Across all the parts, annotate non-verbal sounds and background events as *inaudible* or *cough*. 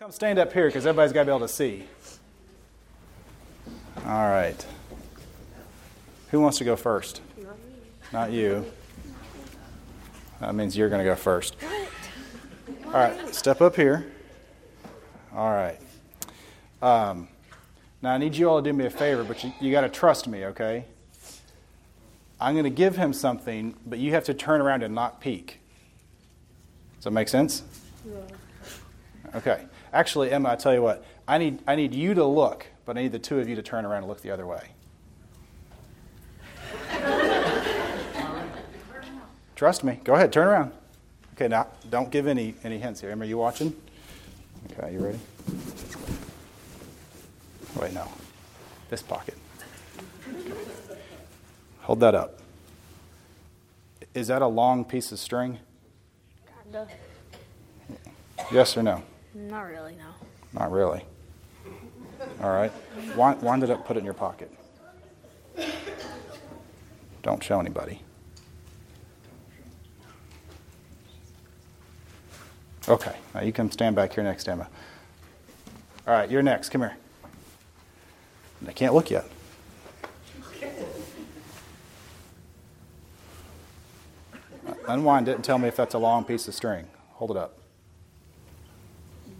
Come stand up here because everybody's got to be able to see. All right. Who wants to go first? Not you. That means you're going to go first. All right, step up here. All right. Um, now, I need you all to do me a favor, but you, you got to trust me, okay? I'm going to give him something, but you have to turn around and not peek. Does that make sense? Okay. Actually, Emma, I tell you what, I need, I need you to look, but I need the two of you to turn around and look the other way. Trust me. Go ahead, turn around. Okay, now don't give any, any hints here. Emma, are you watching? Okay, you ready? Wait, no. This pocket. Hold that up. Is that a long piece of string? Yes or no? Not really, no. Not really. All right. Wind, wind it up, put it in your pocket. Don't show anybody. Okay, now you can stand back here next Emma. All right, you're next. Come here. I can't look yet. Unwind it and tell me if that's a long piece of string. Hold it up. Yeah,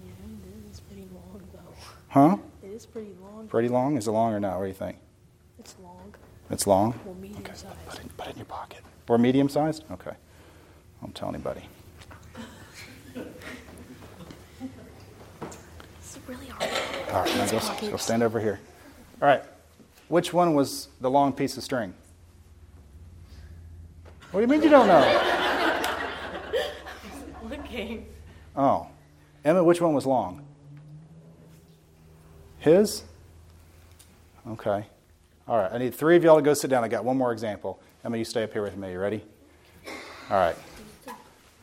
it is pretty long, though. Huh? It is pretty long. Pretty long? Is it long or not? What do you think? It's long. It's long? Well, medium Okay, size. put it, put it in your pocket. Or medium sized? Okay. Don't tell anybody. It's really hard. All right, now go, go stand over here. All right. Which one was the long piece of string? What do you mean you don't know? *laughs* Looking. Oh. Emma, which one was long? His? Okay. All right. I need three of y'all to go sit down. I got one more example. Emma, you stay up here with me. You ready? All right.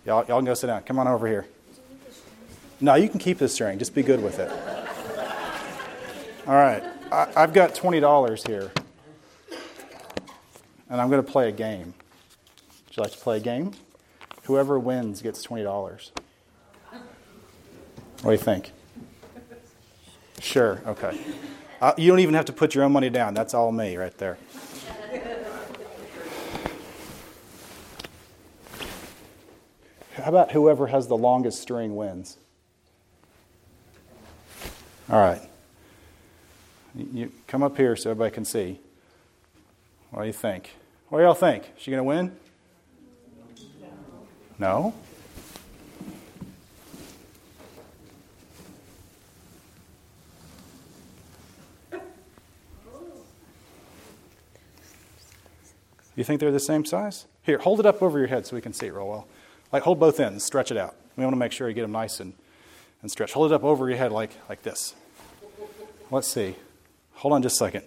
Y'all, y'all can go sit down. Come on over here. No, you can keep this string. Just be good with it. All right. I, I've got $20 here. And I'm going to play a game. Would you like to play a game? Whoever wins gets $20. What do you think? Sure, okay. Uh, you don't even have to put your own money down. That's all me right there. How about whoever has the longest string wins? All right. You come up here so everybody can see. What do you think? What do y'all think? Is she going to win? No? You think they're the same size? Here, hold it up over your head so we can see it real well. Like, hold both ends, stretch it out. We want to make sure you get them nice and, and stretched. Hold it up over your head like, like this. Let's see. Hold on just a second.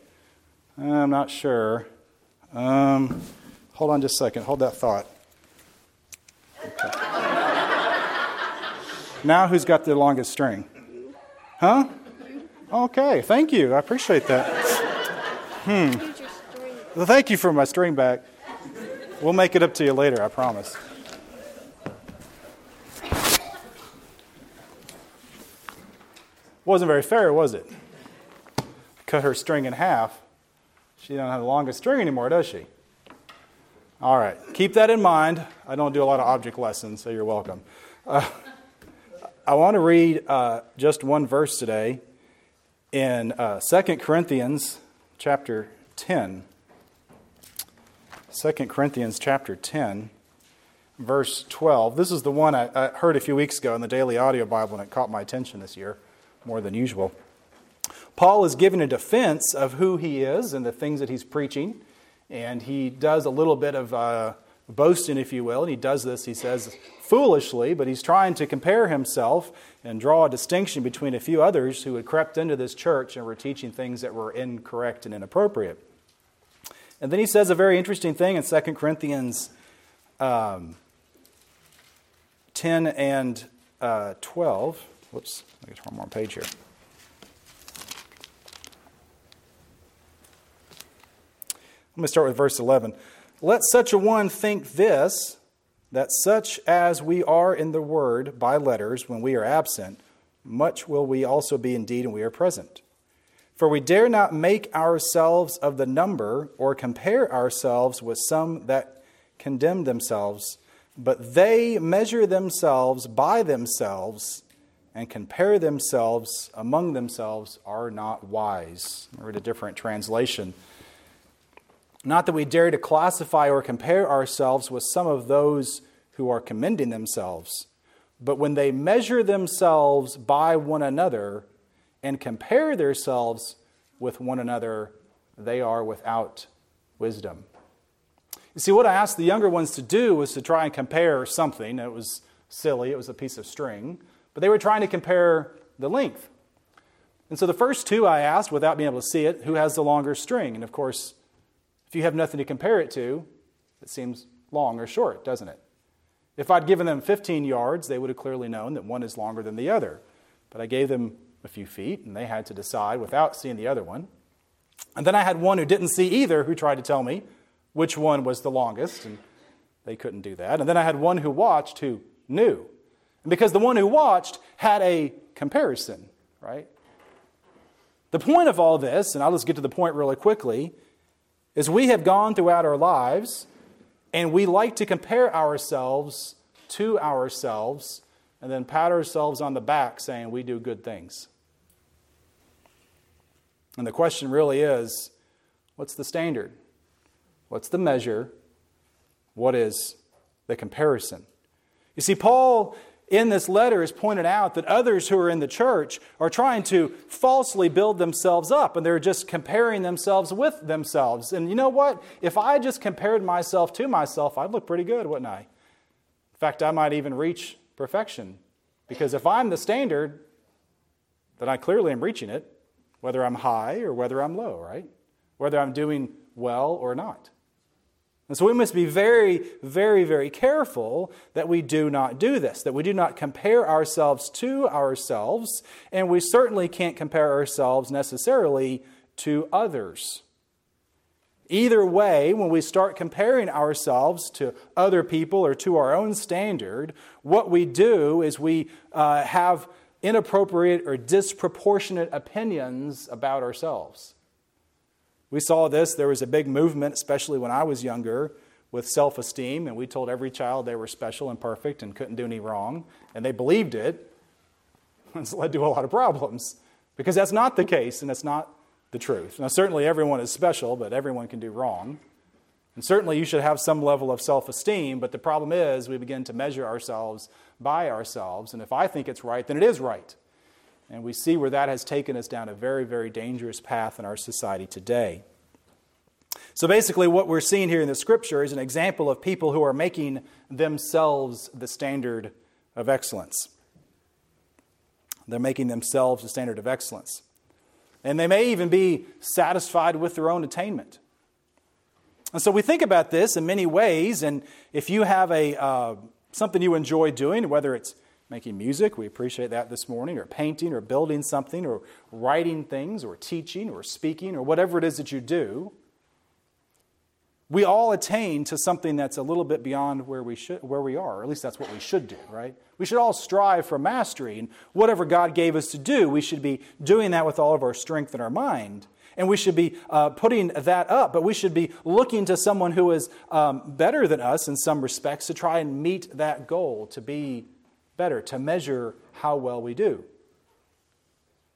I'm not sure. Um, hold on just a second. Hold that thought. Okay. now, who's got the longest string? Huh? Okay, thank you. I appreciate that. String. Well, thank you for my string back. We'll make it up to you later, I promise. Wasn't very fair, was it? Cut her string in half. She doesn't have the longest string anymore, does she? All right, keep that in mind. I don't do a lot of object lessons, so you're welcome. Uh, I want to read uh, just one verse today in uh, 2 Corinthians chapter 10. 2 Corinthians chapter 10, verse 12. This is the one I, I heard a few weeks ago in the Daily Audio Bible, and it caught my attention this year more than usual. Paul is giving a defense of who he is and the things that he's preaching, and he does a little bit of uh, boasting, if you will. And he does this, he says, foolishly, but he's trying to compare himself and draw a distinction between a few others who had crept into this church and were teaching things that were incorrect and inappropriate. And then he says a very interesting thing in 2 Corinthians um, 10 and uh, 12. Whoops, I get one more page here. Let me start with verse 11. Let such a one think this, that such as we are in the word by letters when we are absent, much will we also be indeed when we are present. For we dare not make ourselves of the number or compare ourselves with some that condemn themselves, but they measure themselves by themselves and compare themselves among themselves are not wise. I read a different translation. Not that we dare to classify or compare ourselves with some of those who are commending themselves, but when they measure themselves by one another, and compare themselves with one another, they are without wisdom. You see, what I asked the younger ones to do was to try and compare something. It was silly, it was a piece of string, but they were trying to compare the length. And so the first two I asked, without being able to see it, who has the longer string? And of course, if you have nothing to compare it to, it seems long or short, doesn't it? If I'd given them 15 yards, they would have clearly known that one is longer than the other. But I gave them a few feet, and they had to decide without seeing the other one. And then I had one who didn't see either who tried to tell me which one was the longest, and they couldn't do that. And then I had one who watched who knew. And because the one who watched had a comparison, right? The point of all this, and I'll just get to the point really quickly, is we have gone throughout our lives and we like to compare ourselves to ourselves and then pat ourselves on the back saying we do good things. And the question really is what's the standard? What's the measure? What is the comparison? You see, Paul in this letter has pointed out that others who are in the church are trying to falsely build themselves up and they're just comparing themselves with themselves. And you know what? If I just compared myself to myself, I'd look pretty good, wouldn't I? In fact, I might even reach perfection. Because if I'm the standard, then I clearly am reaching it, whether I'm high or whether I'm low, right? Whether I'm doing well or not. And so we must be very, very, very careful that we do not do this, that we do not compare ourselves to ourselves, and we certainly can't compare ourselves necessarily to others. Either way, when we start comparing ourselves to other people or to our own standard, what we do is we uh, have inappropriate or disproportionate opinions about ourselves. We saw this. There was a big movement, especially when I was younger, with self esteem, and we told every child they were special and perfect and couldn't do any wrong, and they believed it. *laughs* It's led to a lot of problems because that's not the case and it's not the truth. Now, certainly everyone is special, but everyone can do wrong. And certainly you should have some level of self esteem, but the problem is we begin to measure ourselves by ourselves, and if I think it's right, then it is right. And we see where that has taken us down a very, very dangerous path in our society today. So basically, what we're seeing here in the scripture is an example of people who are making themselves the standard of excellence. They're making themselves the standard of excellence. And they may even be satisfied with their own attainment. And so we think about this in many ways. And if you have a, uh, something you enjoy doing, whether it's making music, we appreciate that this morning, or painting, or building something, or writing things, or teaching, or speaking, or whatever it is that you do, we all attain to something that's a little bit beyond where we, should, where we are, at least that's what we should do, right? We should all strive for mastery, and whatever God gave us to do, we should be doing that with all of our strength and our mind. And we should be uh, putting that up, but we should be looking to someone who is um, better than us in some respects to try and meet that goal, to be better, to measure how well we do.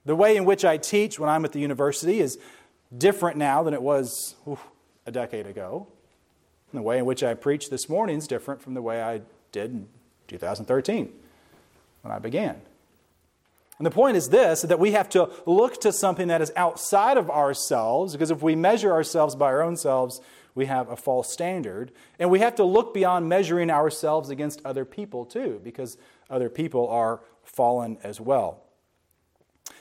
The way in which I teach when I'm at the university is different now than it was oof, a decade ago. And the way in which I preach this morning is different from the way I did in 2013 when I began. And the point is this that we have to look to something that is outside of ourselves, because if we measure ourselves by our own selves, we have a false standard. And we have to look beyond measuring ourselves against other people, too, because other people are fallen as well.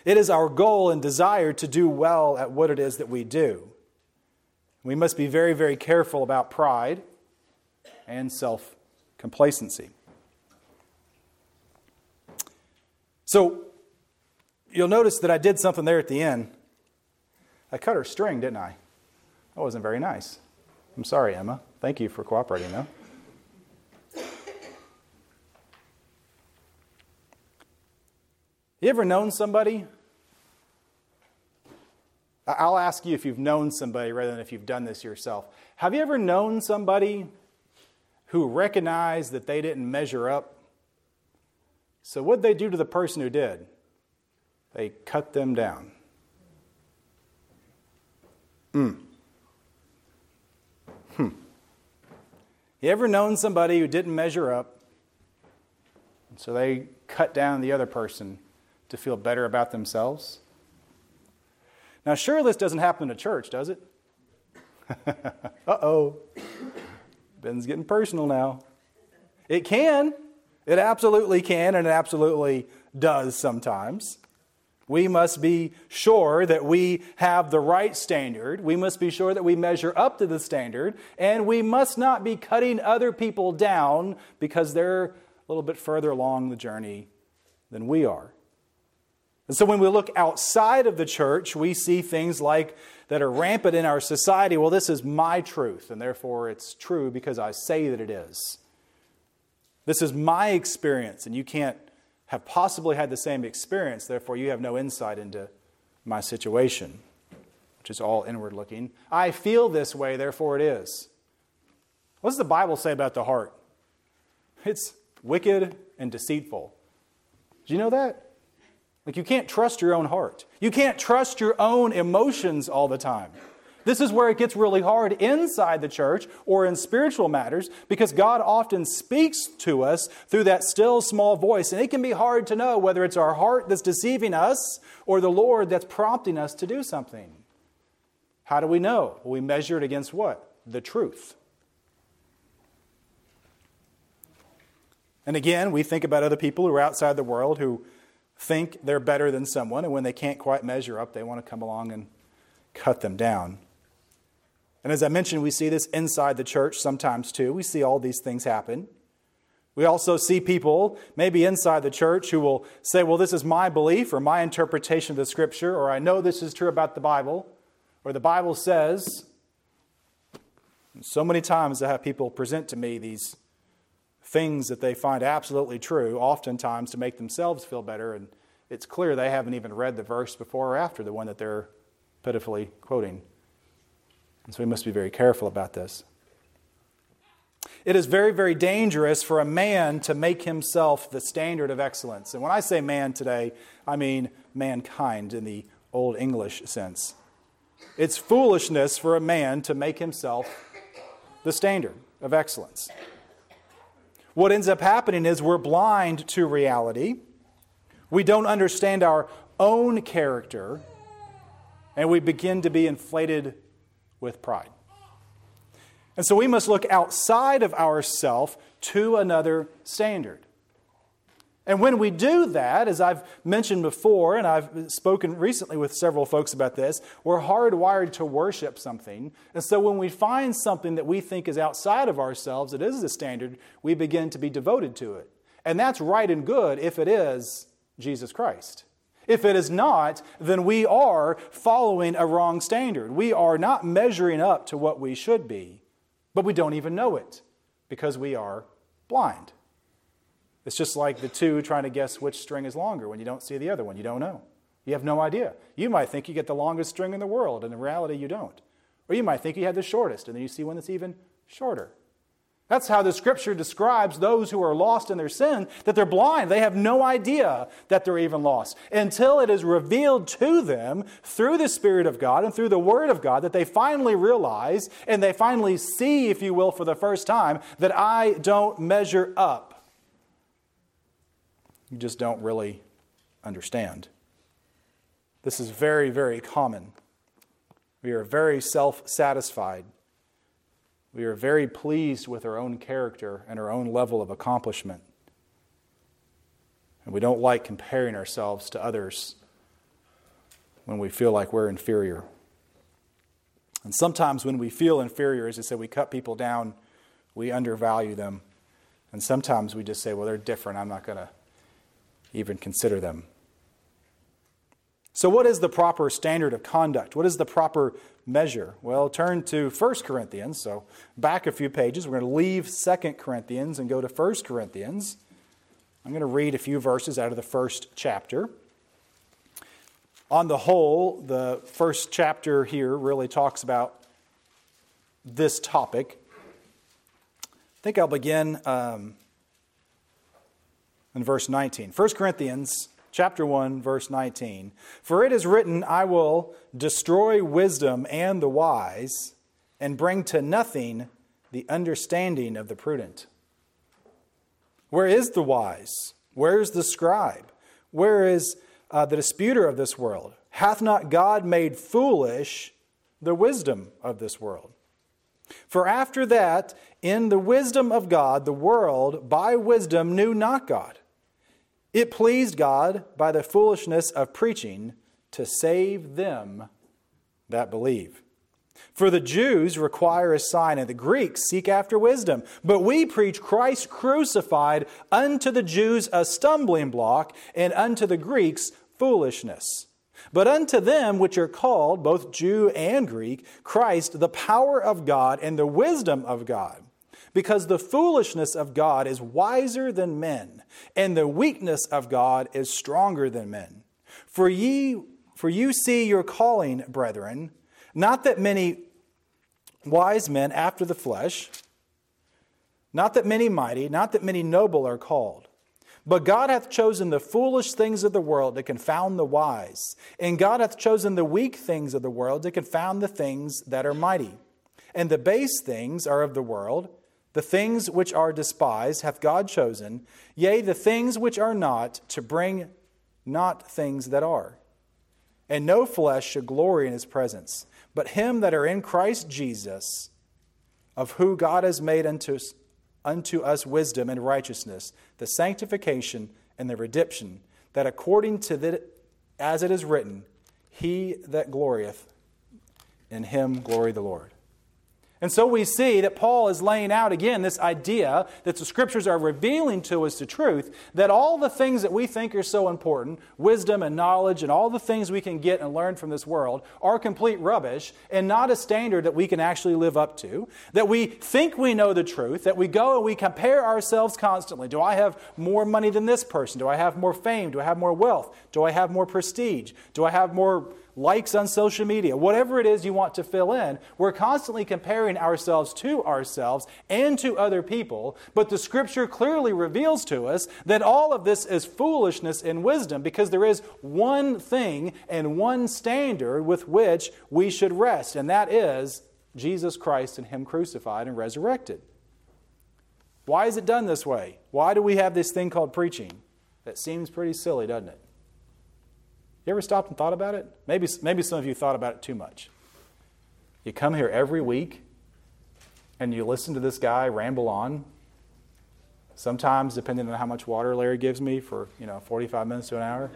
It is our goal and desire to do well at what it is that we do. We must be very, very careful about pride and self complacency. So, you'll notice that I did something there at the end. I cut her string, didn't I? That wasn't very nice. I'm sorry, Emma. Thank you for cooperating, though. You ever known somebody? I'll ask you if you've known somebody rather than if you've done this yourself. Have you ever known somebody who recognized that they didn't measure up? So, what did they do to the person who did? They cut them down. Mm. Hmm. You ever known somebody who didn't measure up? So they cut down the other person to feel better about themselves? Now, sure, this doesn't happen in a church, does it? *laughs* uh oh. Ben's getting personal now. It can. It absolutely can, and it absolutely does sometimes. We must be sure that we have the right standard. We must be sure that we measure up to the standard. And we must not be cutting other people down because they're a little bit further along the journey than we are. And so when we look outside of the church, we see things like that are rampant in our society. Well, this is my truth, and therefore it's true because I say that it is. This is my experience, and you can't have possibly had the same experience, therefore you have no insight into my situation, which is all inward looking. I feel this way, therefore it is. What does the Bible say about the heart? It's wicked and deceitful. Do you know that? Like, you can't trust your own heart. You can't trust your own emotions all the time. This is where it gets really hard inside the church or in spiritual matters because God often speaks to us through that still small voice. And it can be hard to know whether it's our heart that's deceiving us or the Lord that's prompting us to do something. How do we know? We measure it against what? The truth. And again, we think about other people who are outside the world who think they're better than someone, and when they can't quite measure up, they want to come along and cut them down. And as I mentioned, we see this inside the church sometimes too. We see all these things happen. We also see people, maybe inside the church, who will say, Well, this is my belief or my interpretation of the scripture, or I know this is true about the Bible, or the Bible says. And so many times I have people present to me these things that they find absolutely true, oftentimes to make themselves feel better, and it's clear they haven't even read the verse before or after the one that they're pitifully quoting. And so we must be very careful about this. It is very, very dangerous for a man to make himself the standard of excellence. And when I say man today, I mean mankind in the Old English sense. It's foolishness for a man to make himself the standard of excellence. What ends up happening is we're blind to reality. We don't understand our own character, and we begin to be inflated with pride. And so we must look outside of ourself to another standard. And when we do that, as I've mentioned before, and I've spoken recently with several folks about this, we're hardwired to worship something. And so when we find something that we think is outside of ourselves, it is the standard, we begin to be devoted to it. And that's right and good if it is Jesus Christ. If it is not, then we are following a wrong standard. We are not measuring up to what we should be, but we don't even know it because we are blind. It's just like the two trying to guess which string is longer when you don't see the other one. You don't know. You have no idea. You might think you get the longest string in the world, and in reality, you don't. Or you might think you have the shortest, and then you see one that's even shorter. That's how the scripture describes those who are lost in their sin, that they're blind. They have no idea that they're even lost until it is revealed to them through the Spirit of God and through the Word of God that they finally realize and they finally see, if you will, for the first time, that I don't measure up. You just don't really understand. This is very, very common. We are very self satisfied. We are very pleased with our own character and our own level of accomplishment. And we don't like comparing ourselves to others when we feel like we're inferior. And sometimes when we feel inferior, as I said, we cut people down, we undervalue them. And sometimes we just say, well, they're different. I'm not going to even consider them. So, what is the proper standard of conduct? What is the proper measure? Well, turn to 1 Corinthians. So, back a few pages. We're going to leave 2 Corinthians and go to 1 Corinthians. I'm going to read a few verses out of the first chapter. On the whole, the first chapter here really talks about this topic. I think I'll begin um, in verse 19. 1 Corinthians chapter 1 verse 19. For it is written, I will destroy wisdom and the wise and bring to nothing the understanding of the prudent. Where is the wise? Where is the scribe? Where is uh, the disputer of this world? Hath not God made foolish the wisdom of this world? For after that, in the wisdom of God, the world by wisdom knew not God. It pleased God by the foolishness of preaching to save them that believe. For the Jews require a sign, and the Greeks seek after wisdom. But we preach Christ crucified, unto the Jews a stumbling block, and unto the Greeks foolishness. But unto them which are called, both Jew and Greek, Christ, the power of God and the wisdom of God. Because the foolishness of God is wiser than men, and the weakness of God is stronger than men. For ye, for you see your calling, brethren, not that many wise men after the flesh, not that many mighty, not that many noble are called. But God hath chosen the foolish things of the world to confound the wise, and God hath chosen the weak things of the world to confound the things that are mighty. And the base things are of the world, the things which are despised hath God chosen, yea, the things which are not, to bring not things that are. And no flesh should glory in his presence but him that are in Christ Jesus, of who God has made unto, unto us wisdom and righteousness, the sanctification and the redemption, that according to the, as it is written, he that glorieth, in him glory the Lord. And so we see that Paul is laying out again this idea that the scriptures are revealing to us the truth that all the things that we think are so important, wisdom and knowledge and all the things we can get and learn from this world, are complete rubbish and not a standard that we can actually live up to. That we think we know the truth, that we go and we compare ourselves constantly. Do I have more money than this person? Do I have more fame? Do I have more wealth? Do I have more prestige? Do I have more likes on social media, whatever it is you want to fill in, we're constantly comparing ourselves to ourselves and to other people. But the scripture clearly reveals to us that all of this is foolishness in wisdom because there is one thing and one standard with which we should rest, and that is Jesus Christ and Him crucified and resurrected. Why is it done this way? Why do we have this thing called preaching? That seems pretty silly, doesn't it? You ever stopped and thought about it? Maybe, maybe some of you thought about it too much. You come here every week and you listen to this guy ramble on. Sometimes, depending on how much water Larry gives me, for you know 45 minutes to an hour.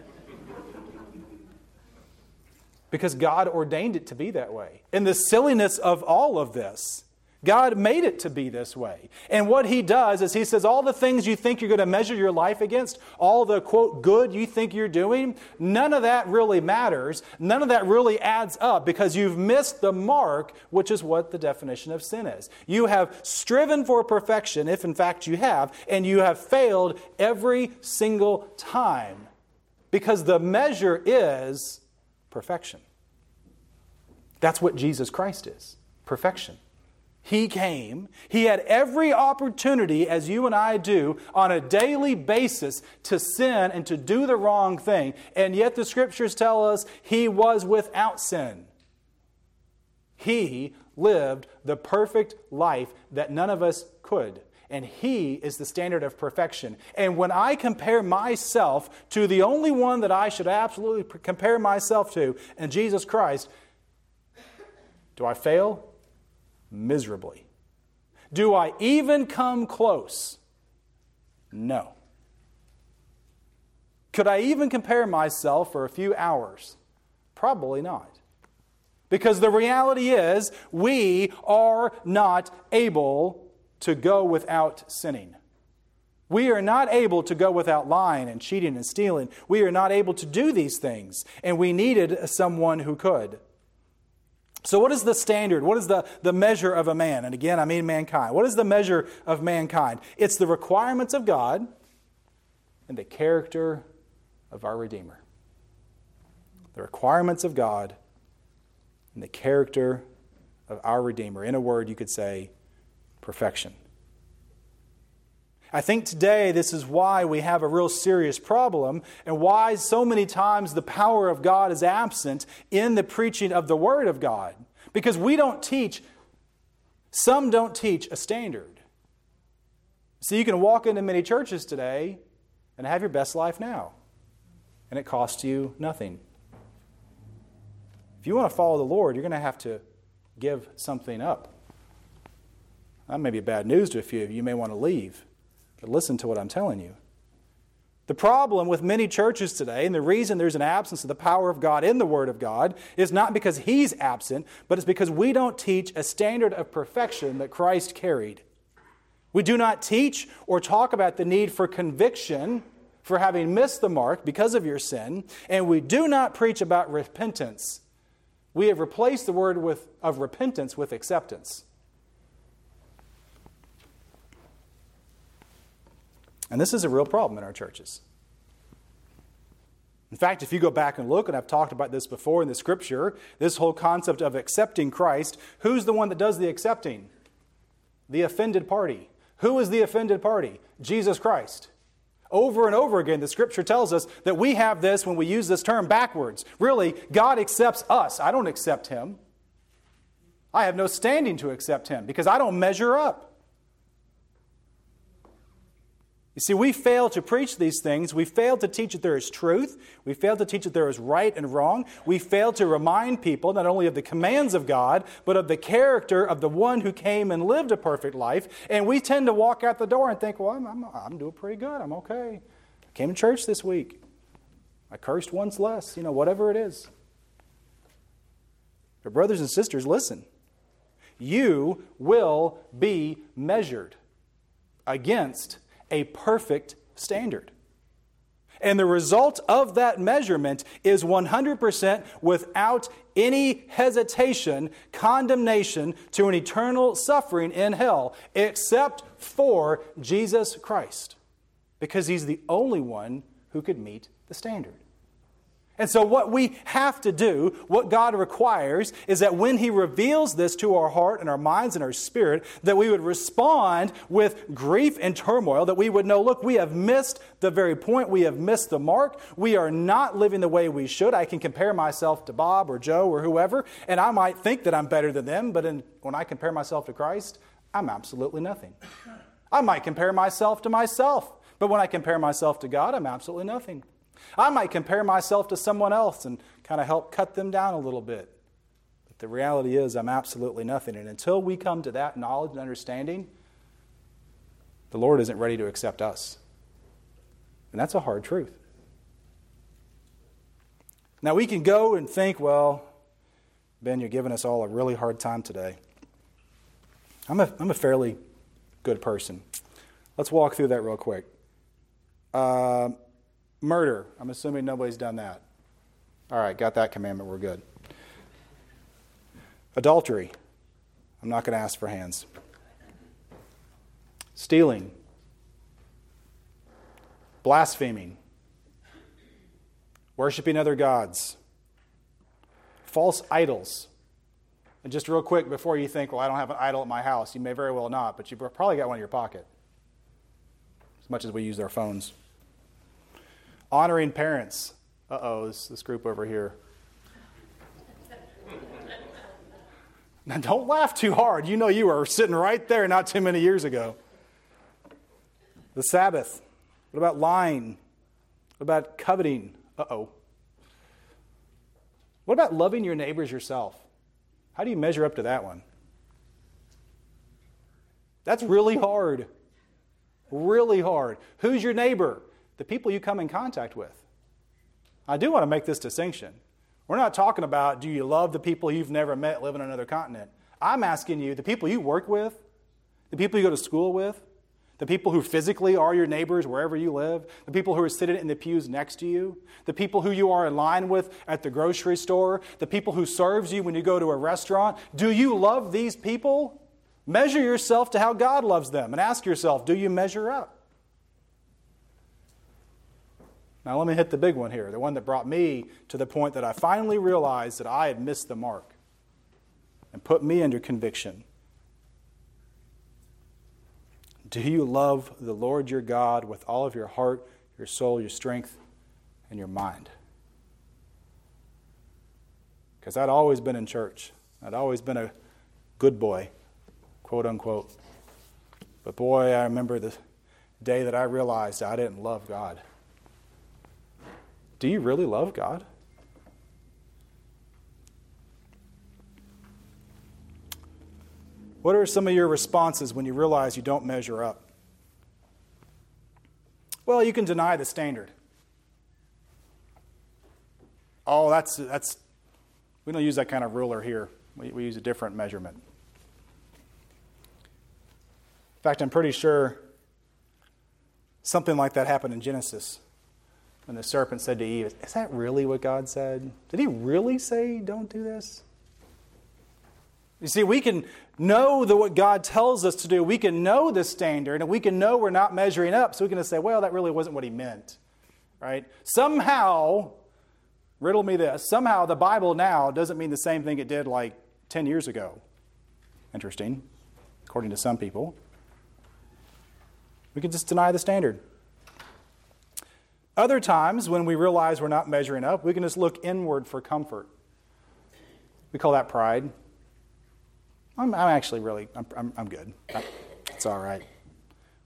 because God ordained it to be that way. And the silliness of all of this God made it to be this way. And what He does is He says, all the things you think you're going to measure your life against, all the quote good you think you're doing, none of that really matters. None of that really adds up because you've missed the mark, which is what the definition of sin is. You have striven for perfection, if in fact you have, and you have failed every single time because the measure is perfection. That's what Jesus Christ is perfection. He came. He had every opportunity, as you and I do, on a daily basis to sin and to do the wrong thing. And yet the scriptures tell us he was without sin. He lived the perfect life that none of us could. And he is the standard of perfection. And when I compare myself to the only one that I should absolutely compare myself to, and Jesus Christ, do I fail? Miserably. Do I even come close? No. Could I even compare myself for a few hours? Probably not. Because the reality is, we are not able to go without sinning. We are not able to go without lying and cheating and stealing. We are not able to do these things, and we needed someone who could. So, what is the standard? What is the, the measure of a man? And again, I mean mankind. What is the measure of mankind? It's the requirements of God and the character of our Redeemer. the requirements of God, and the character of our Redeemer. In a word, you could say perfection. I think today this is why we have a real serious problem and why so many times the power of God is absent in the preaching of the Word of God. Because we don't teach, some don't teach a standard. So you can walk into many churches today and have your best life now, and it costs you nothing. If you want to follow the Lord, you're going to have to give something up. That may be bad news to a few of you. You may want to leave. But listen to what I'm telling you. The problem with many churches today, and the reason there's an absence of the power of God in the Word of God, is not because He's absent, but it's because we don't teach a standard of perfection that Christ carried. We do not teach or talk about the need for conviction for having missed the mark because of your sin, and we do not preach about repentance. We have replaced the word with, of repentance with acceptance. And this is a real problem in our churches. In fact, if you go back and look, and I've talked about this before in the scripture, this whole concept of accepting Christ, who's the one that does the accepting? The offended party. Who is the offended party? Jesus Christ. Over and over again, the scripture tells us that we have this when we use this term backwards. Really, God accepts us. I don't accept him. I have no standing to accept him because I don't measure up. You see, we fail to preach these things. We fail to teach that there is truth. We fail to teach that there is right and wrong. We fail to remind people not only of the commands of God, but of the character of the one who came and lived a perfect life. And we tend to walk out the door and think, well, I'm, I'm, I'm doing pretty good. I'm okay. I came to church this week. I cursed once less, you know, whatever it is. But, brothers and sisters, listen. You will be measured against a perfect standard. And the result of that measurement is 100% without any hesitation condemnation to an eternal suffering in hell, except for Jesus Christ, because he's the only one who could meet the standard. And so, what we have to do, what God requires, is that when He reveals this to our heart and our minds and our spirit, that we would respond with grief and turmoil, that we would know, look, we have missed the very point, we have missed the mark, we are not living the way we should. I can compare myself to Bob or Joe or whoever, and I might think that I'm better than them, but in, when I compare myself to Christ, I'm absolutely nothing. I might compare myself to myself, but when I compare myself to God, I'm absolutely nothing. I might compare myself to someone else and kind of help cut them down a little bit. But the reality is, I'm absolutely nothing. And until we come to that knowledge and understanding, the Lord isn't ready to accept us. And that's a hard truth. Now, we can go and think, well, Ben, you're giving us all a really hard time today. I'm a, I'm a fairly good person. Let's walk through that real quick. Uh, Murder. I'm assuming nobody's done that. All right, got that commandment. We're good. Adultery. I'm not going to ask for hands. Stealing. Blaspheming. Worshipping other gods. False idols. And just real quick, before you think, well, I don't have an idol at my house, you may very well not, but you've probably got one in your pocket, as much as we use our phones. Honoring parents. Uh oh, this, this group over here. *laughs* Now, don't laugh too hard. You know you were sitting right there not too many years ago. The Sabbath. What about lying? What about coveting? Uh oh. What about loving your neighbors yourself? How do you measure up to that one? That's really hard. Really hard. Who's your neighbor? The people you come in contact with. I do want to make this distinction. We're not talking about do you love the people you've never met live on another continent. I'm asking you, the people you work with, the people you go to school with, the people who physically are your neighbors wherever you live, the people who are sitting in the pews next to you, the people who you are in line with at the grocery store, the people who serves you when you go to a restaurant. Do you love these people? Measure yourself to how God loves them and ask yourself, do you measure up? Now, let me hit the big one here, the one that brought me to the point that I finally realized that I had missed the mark and put me under conviction. Do you love the Lord your God with all of your heart, your soul, your strength, and your mind? Because I'd always been in church. I'd always been a good boy, quote unquote. But boy, I remember the day that I realized I didn't love God. Do you really love God? What are some of your responses when you realize you don't measure up? Well, you can deny the standard. Oh, that's, that's we don't use that kind of ruler here. We, we use a different measurement. In fact, I'm pretty sure something like that happened in Genesis when the serpent said to Eve, Is that really what God said? Did he really say, Don't do this? You see, we can know that what God tells us to do. We can know the standard, and we can know we're not measuring up. So we can just say, well, that really wasn't what he meant. Right? Somehow, riddle me this, somehow the Bible now doesn't mean the same thing it did like 10 years ago. Interesting, according to some people. We can just deny the standard. Other times, when we realize we're not measuring up, we can just look inward for comfort. We call that pride. I'm, I'm actually really, I'm, I'm, I'm good. it's all right.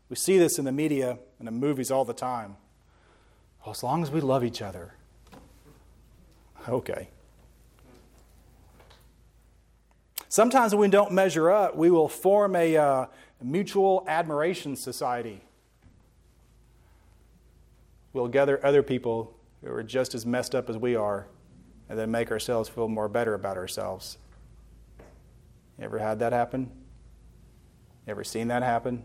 We see this in the media and the movies all the time. Well, as long as we love each other. Okay. Sometimes when we don't measure up, we will form a, uh, a mutual admiration society. We'll gather other people who are just as messed up as we are and then make ourselves feel more better about ourselves. You ever had that happen? Ever seen that happen?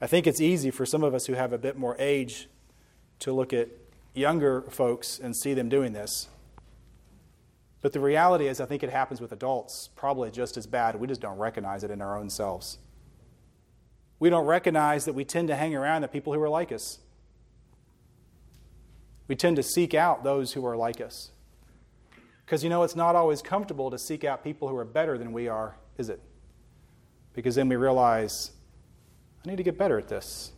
I think it's easy for some of us who have a bit more age to look at younger folks and see them doing this. But the reality is, I think it happens with adults probably just as bad. We just don't recognize it in our own selves. We don't recognize that we tend to hang around the people who are like us. We tend to seek out those who are like us. Because you know, it's not always comfortable to seek out people who are better than we are, is it? Because then we realize, I need to get better at this.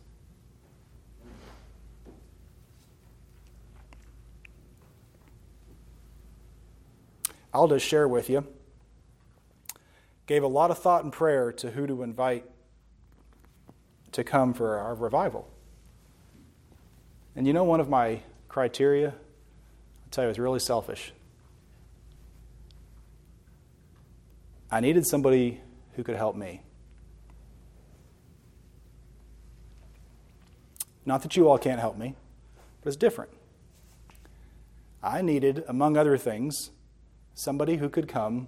I'll just share with you. Gave a lot of thought and prayer to who to invite to come for our revival. And you know, one of my criteria, I'll tell you, was really selfish. I needed somebody who could help me. Not that you all can't help me, but it's different. I needed, among other things, somebody who could come,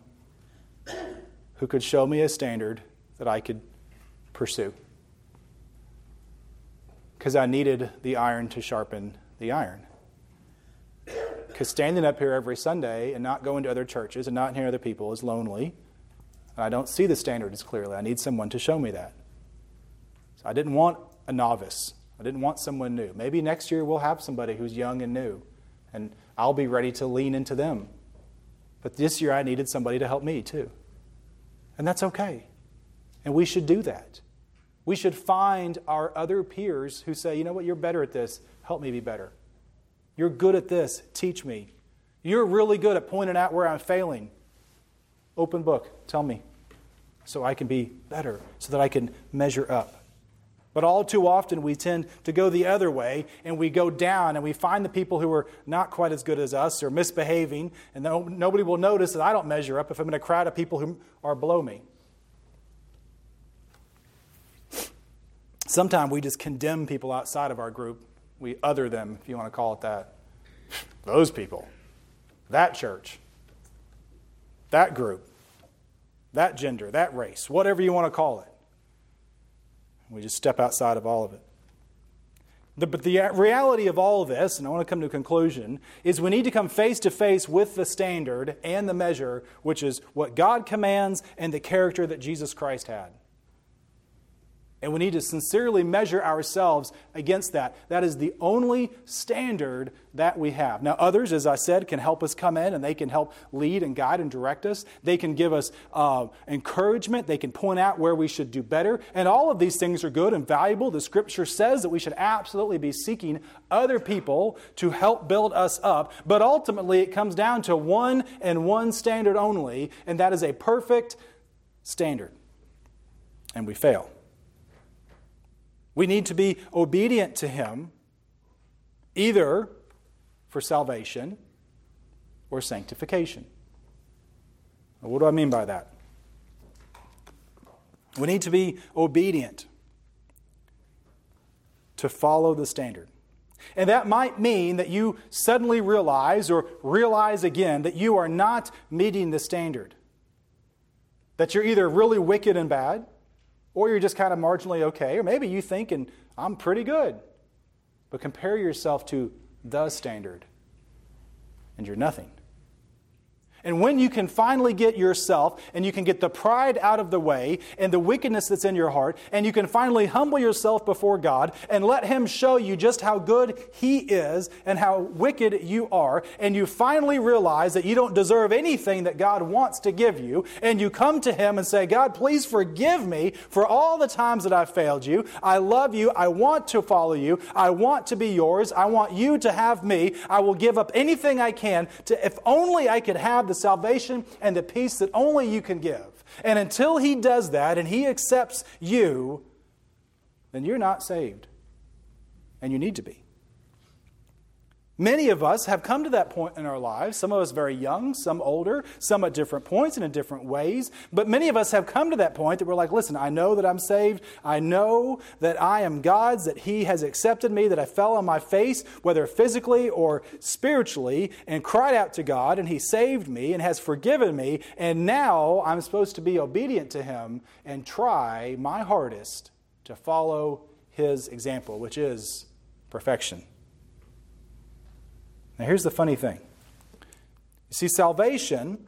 who could show me a standard that I could pursue. Because I needed the iron to sharpen the iron. Because standing up here every Sunday and not going to other churches and not hearing other people is lonely and I don't see the standard as clearly. I need someone to show me that. So I didn't want a novice. I didn't want someone new. Maybe next year we'll have somebody who's young and new, and I'll be ready to lean into them. But this year I needed somebody to help me too. And that's okay. And we should do that. We should find our other peers who say, you know what, you're better at this. Help me be better. You're good at this. Teach me. You're really good at pointing out where I'm failing. Open book, tell me, so I can be better, so that I can measure up. But all too often, we tend to go the other way and we go down and we find the people who are not quite as good as us or misbehaving, and nobody will notice that I don't measure up if I'm in a crowd of people who are below me. Sometimes we just condemn people outside of our group. We other them, if you want to call it that. Those people, that church that group, that gender, that race, whatever you want to call it. We just step outside of all of it. The, but the reality of all of this, and I want to come to a conclusion, is we need to come face to face with the standard and the measure, which is what God commands and the character that Jesus Christ had. And we need to sincerely measure ourselves against that. That is the only standard that we have. Now, others, as I said, can help us come in and they can help lead and guide and direct us. They can give us uh, encouragement. They can point out where we should do better. And all of these things are good and valuable. The scripture says that we should absolutely be seeking other people to help build us up. But ultimately, it comes down to one and one standard only, and that is a perfect standard. And we fail. We need to be obedient to Him, either for salvation or sanctification. What do I mean by that? We need to be obedient to follow the standard. And that might mean that you suddenly realize or realize again that you are not meeting the standard. That you're either really wicked and bad, or you're just kind of marginally okay, or maybe you think, and I'm pretty good. But compare yourself to the standard, and you're nothing. And when you can finally get yourself and you can get the pride out of the way and the wickedness that's in your heart, and you can finally humble yourself before God and let Him show you just how good He is and how wicked you are, and you finally realize that you don't deserve anything that God wants to give you, and you come to Him and say, God, please forgive me for all the times that I've failed you. I love you. I want to follow you. I want to be yours. I want you to have me. I will give up anything I can to, if only I could have the the salvation and the peace that only you can give. And until He does that and He accepts you, then you're not saved. And you need to be. Many of us have come to that point in our lives, some of us very young, some older, some at different points and in different ways. But many of us have come to that point that we're like, listen, I know that I'm saved. I know that I am God's, that He has accepted me, that I fell on my face, whether physically or spiritually, and cried out to God, and He saved me and has forgiven me. And now I'm supposed to be obedient to Him and try my hardest to follow His example, which is perfection. Now, here's the funny thing you see, salvation,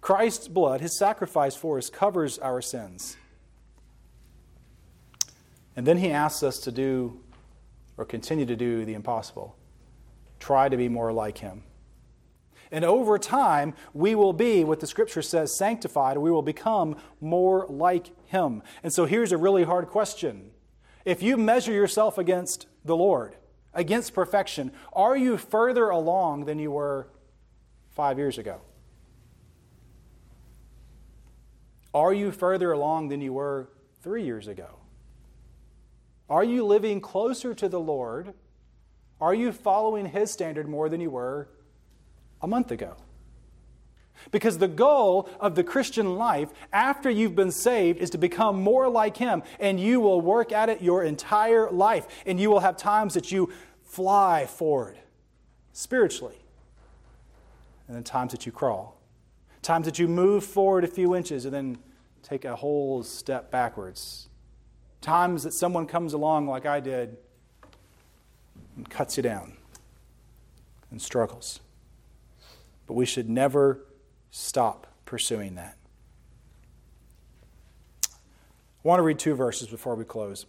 Christ's blood, his sacrifice for us, covers our sins. And then he asks us to do or continue to do the impossible try to be more like him. And over time, we will be, what the scripture says, sanctified. We will become more like him. And so here's a really hard question. If you measure yourself against the Lord, against perfection, are you further along than you were five years ago? Are you further along than you were three years ago? Are you living closer to the Lord? Are you following His standard more than you were a month ago? Because the goal of the Christian life after you've been saved is to become more like Him, and you will work at it your entire life. And you will have times that you fly forward spiritually, and then times that you crawl, times that you move forward a few inches and then take a whole step backwards, times that someone comes along like I did and cuts you down and struggles. But we should never stop pursuing that. I want to read two verses before we close.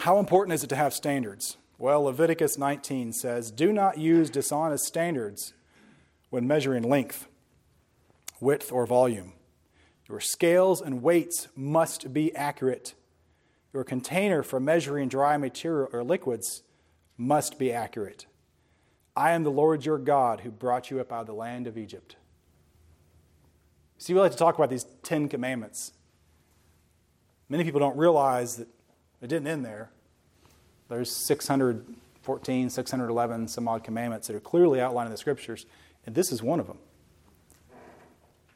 How important is it to have standards? Well, Leviticus 19 says, Do not use dishonest standards when measuring length, width, or volume. Your scales and weights must be accurate. Your container for measuring dry material or liquids must be accurate. I am the Lord your God who brought you up out of the land of Egypt. See, we like to talk about these Ten Commandments. Many people don't realize that it didn't end there. There's 614, 611, some odd commandments that are clearly outlined in the scriptures, and this is one of them.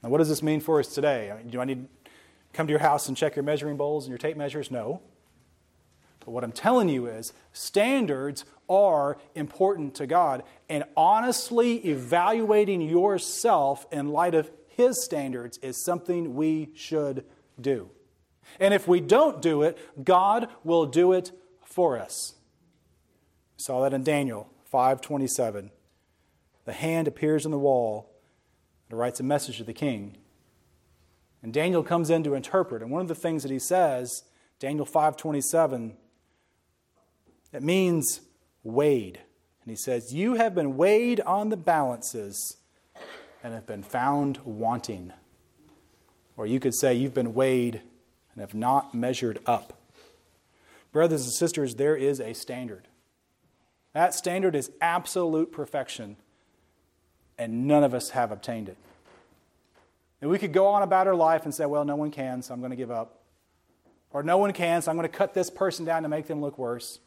Now, what does this mean for us today? I mean, do I need to come to your house and check your measuring bowls and your tape measures? No. But what I'm telling you is standards are important to God, and honestly evaluating yourself in light of His standards is something we should do. And if we don't do it, God will do it for us. We saw that in Daniel 5:27. The hand appears on the wall and writes a message to the king, And Daniel comes in to interpret. And one of the things that he says, Daniel 5:27, it means weighed. And he says, "You have been weighed on the balances and have been found wanting." Or you could say you've been weighed and have not measured up. Brothers and sisters, there is a standard. That standard is absolute perfection, and none of us have obtained it. And we could go on about our life and say, well, no one can, so I'm going to give up. Or no one can, so I'm going to cut this person down to make them look worse.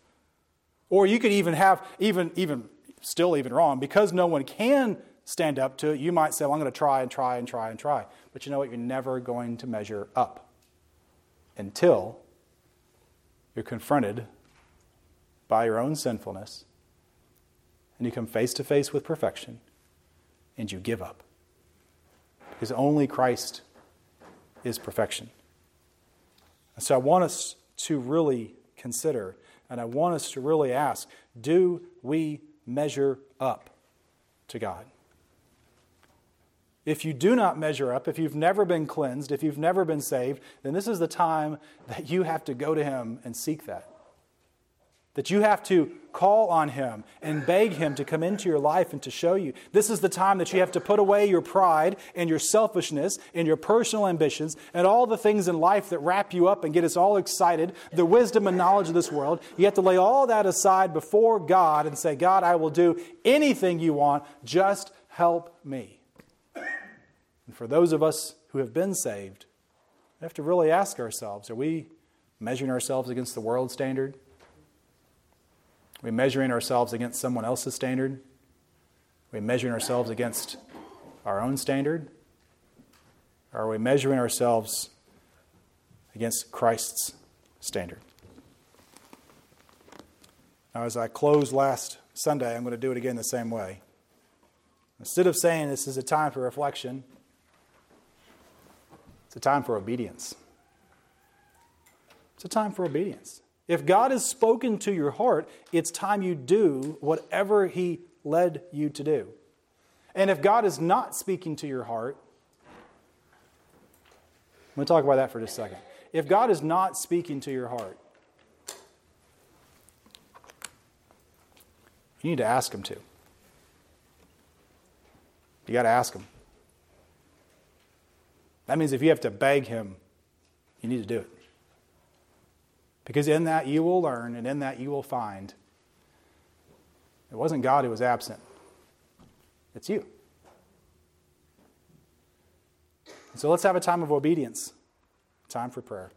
Or you could even have, even, even, still even wrong, because no one can stand up to it, you might say, well, I'm going to try and try and try and try. But you know what? You're never going to measure up until you're confronted by your own sinfulness and you come face to face with perfection and you give up. Because only Christ is perfection. And so I want us to really consider and I want us to really ask do we measure up to God? If you do not measure up, if you've never been cleansed, if you've never been saved, then this is the time that you have to go to Him and seek that. That you have to call on Him and beg Him to come into your life and to show you. This is the time that you have to put away your pride and your selfishness and your personal ambitions and all the things in life that wrap you up and get us all excited, the wisdom and knowledge of this world. You have to lay all that aside before God and say, God, I will do anything you want, just help me. And for those of us who have been saved, we have to really ask ourselves are we measuring ourselves against the world standard? Are we measuring ourselves against someone else's standard? We measuring ourselves against our own standard? Or are we measuring ourselves against Christ's standard? Now, as I closed last Sunday, I'm going to do it again the same way. Instead of saying this is a time for reflection, it's a time for obedience. It's a time for obedience. If God has spoken to your heart, it's time you do whatever He led you to do. And if God is not speaking to your heart, I'm going to talk about that for just a second. If God is not speaking to your heart, you need to ask Him to. You got to ask Him. That means if you have to beg Him, you need to do it. Because in that you will learn, and in that you will find it wasn't God who was absent, it's you. So let's have a time of obedience, time for prayer.